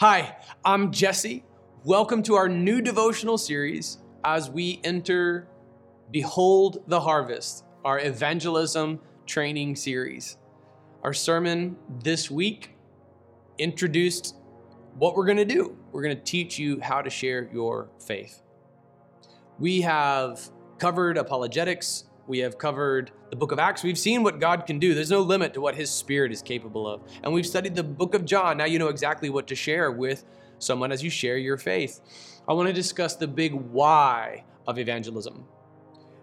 Hi, I'm Jesse. Welcome to our new devotional series as we enter Behold the Harvest, our evangelism training series. Our sermon this week introduced what we're going to do. We're going to teach you how to share your faith. We have covered apologetics, we have covered the book of Acts. We've seen what God can do. There's no limit to what his spirit is capable of. And we've studied the book of John. Now you know exactly what to share with someone as you share your faith. I want to discuss the big why of evangelism.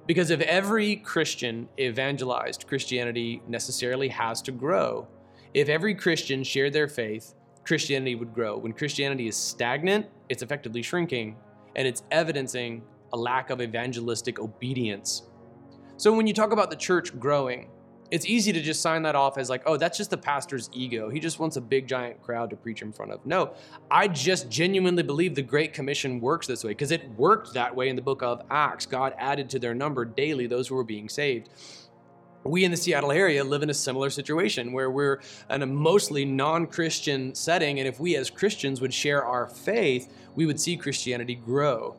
Because if every Christian evangelized, Christianity necessarily has to grow. If every Christian shared their faith, Christianity would grow. When Christianity is stagnant, it's effectively shrinking and it's evidencing a lack of evangelistic obedience so when you talk about the church growing, it's easy to just sign that off as like, oh, that's just the pastor's ego. He just wants a big giant crowd to preach in front of. No, I just genuinely believe the Great Commission works this way because it worked that way in the book of Acts. God added to their number daily those who were being saved. We in the Seattle area live in a similar situation where we're in a mostly non Christian setting. And if we as Christians would share our faith, we would see Christianity grow.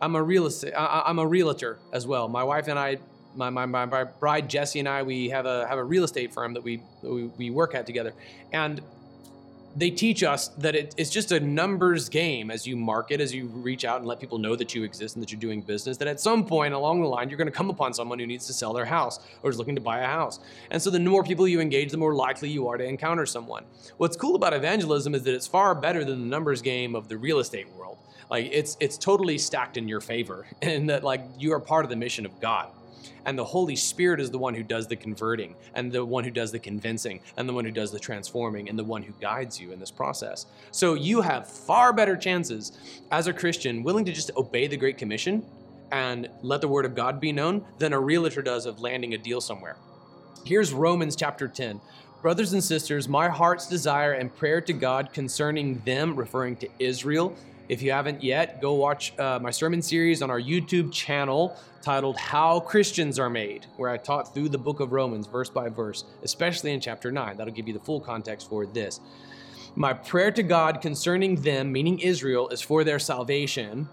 I'm a real I'm a realtor as well. My wife and I my, my, my, bride Jesse and I, we have a have a real estate firm that we we, we work at together, and they teach us that it, it's just a numbers game as you market, as you reach out and let people know that you exist and that you're doing business. That at some point along the line, you're going to come upon someone who needs to sell their house or is looking to buy a house. And so the more people you engage, the more likely you are to encounter someone. What's cool about evangelism is that it's far better than the numbers game of the real estate world. Like it's it's totally stacked in your favor, and that like you are part of the mission of God. And the Holy Spirit is the one who does the converting, and the one who does the convincing, and the one who does the transforming, and the one who guides you in this process. So you have far better chances as a Christian willing to just obey the Great Commission and let the Word of God be known than a realtor does of landing a deal somewhere. Here's Romans chapter 10. Brothers and sisters, my heart's desire and prayer to God concerning them, referring to Israel, if you haven't yet, go watch uh, my sermon series on our YouTube channel titled How Christians Are Made, where I taught through the book of Romans verse by verse, especially in chapter 9. That'll give you the full context for this. My prayer to God concerning them, meaning Israel, is for their salvation.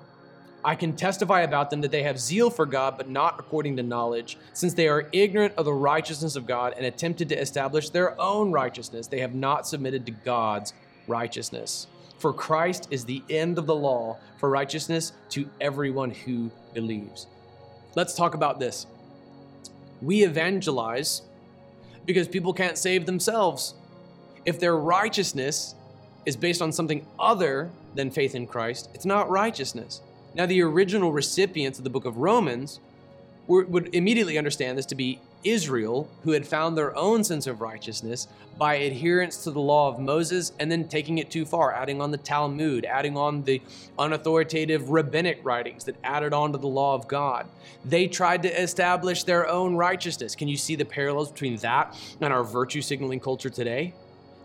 I can testify about them that they have zeal for God, but not according to knowledge. Since they are ignorant of the righteousness of God and attempted to establish their own righteousness, they have not submitted to God's righteousness. For Christ is the end of the law for righteousness to everyone who believes. Let's talk about this. We evangelize because people can't save themselves. If their righteousness is based on something other than faith in Christ, it's not righteousness. Now, the original recipients of the book of Romans would immediately understand this to be Israel, who had found their own sense of righteousness by adherence to the law of Moses and then taking it too far, adding on the Talmud, adding on the unauthoritative rabbinic writings that added on to the law of God. They tried to establish their own righteousness. Can you see the parallels between that and our virtue signaling culture today?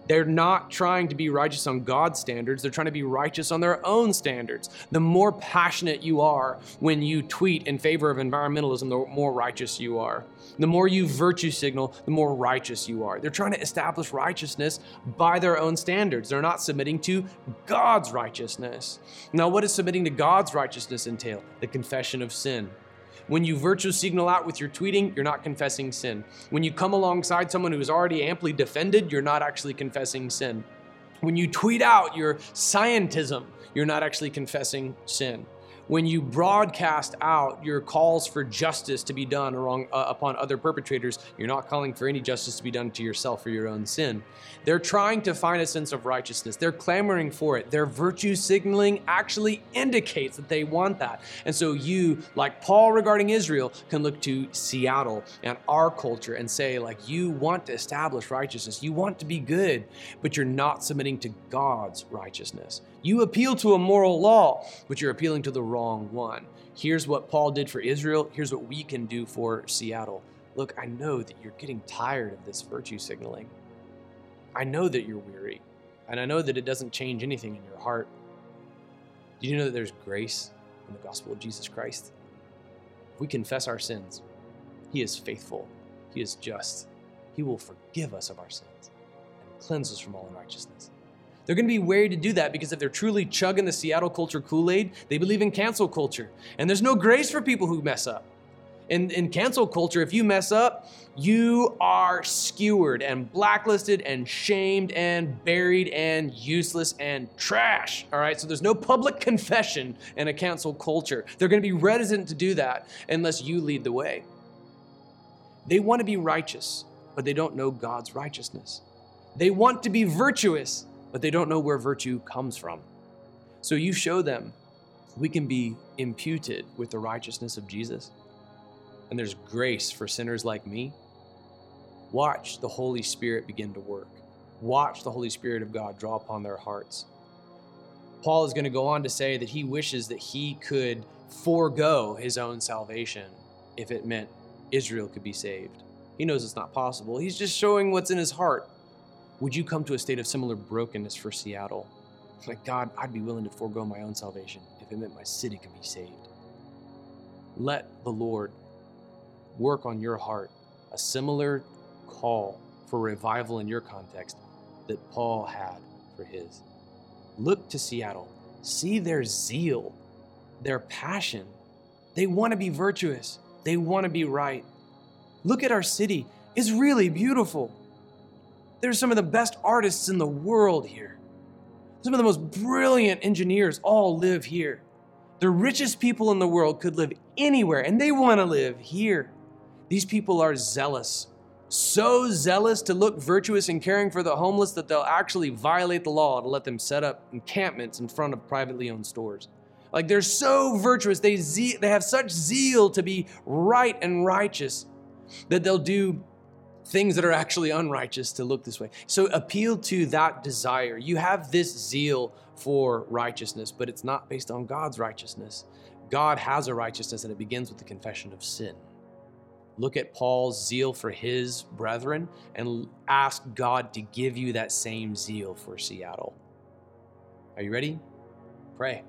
They're not trying to be righteous on God's standards, they're trying to be righteous on their own standards. The more passionate you are when you tweet in favor of environmentalism, the more righteous you are. The more you virtue signal, the more righteous you are. They're trying to establish righteousness by their own standards. They're not submitting to God's righteousness. Now, what does submitting to God's righteousness entail? The confession of sin. When you virtue signal out with your tweeting, you're not confessing sin. When you come alongside someone who is already amply defended, you're not actually confessing sin. When you tweet out your scientism, you're not actually confessing sin when you broadcast out your calls for justice to be done wrong, uh, upon other perpetrators, you're not calling for any justice to be done to yourself for your own sin. They're trying to find a sense of righteousness. They're clamoring for it. Their virtue signaling actually indicates that they want that. And so you, like Paul regarding Israel, can look to Seattle and our culture and say, like, you want to establish righteousness. You want to be good, but you're not submitting to God's righteousness. You appeal to a moral law, but you're appealing to the wrong one. Here's what Paul did for Israel. Here's what we can do for Seattle. Look, I know that you're getting tired of this virtue signaling. I know that you're weary, and I know that it doesn't change anything in your heart. Do you know that there's grace in the gospel of Jesus Christ? If we confess our sins, He is faithful, He is just, He will forgive us of our sins and cleanse us from all unrighteousness. They're going to be wary to do that because if they're truly chugging the Seattle culture Kool Aid, they believe in cancel culture. And there's no grace for people who mess up. In, in cancel culture, if you mess up, you are skewered and blacklisted and shamed and buried and useless and trash. All right, so there's no public confession in a cancel culture. They're going to be reticent to do that unless you lead the way. They want to be righteous, but they don't know God's righteousness. They want to be virtuous, but they don't know where virtue comes from. So you show them we can be imputed with the righteousness of Jesus, and there's grace for sinners like me. Watch the Holy Spirit begin to work. Watch the Holy Spirit of God draw upon their hearts. Paul is going to go on to say that he wishes that he could forego his own salvation if it meant Israel could be saved. He knows it's not possible. He's just showing what's in his heart. Would you come to a state of similar brokenness for Seattle? Like, God, I'd be willing to forego my own salvation if it meant my city could be saved. Let the Lord work on your heart a similar call for revival in your context that Paul had for his. Look to Seattle, see their zeal, their passion. They want to be virtuous, they want to be right. Look at our city, it's really beautiful. There's some of the best artists in the world here. Some of the most brilliant engineers all live here. The richest people in the world could live anywhere, and they want to live here. These people are zealous, so zealous to look virtuous in caring for the homeless that they'll actually violate the law to let them set up encampments in front of privately owned stores. Like they're so virtuous, they, ze- they have such zeal to be right and righteous that they'll do things that are actually unrighteous to look this way. So appeal to that desire. You have this zeal for righteousness, but it's not based on God's righteousness. God has a righteousness, and it begins with the confession of sin. Look at Paul's zeal for his brethren and ask God to give you that same zeal for Seattle. Are you ready? Pray.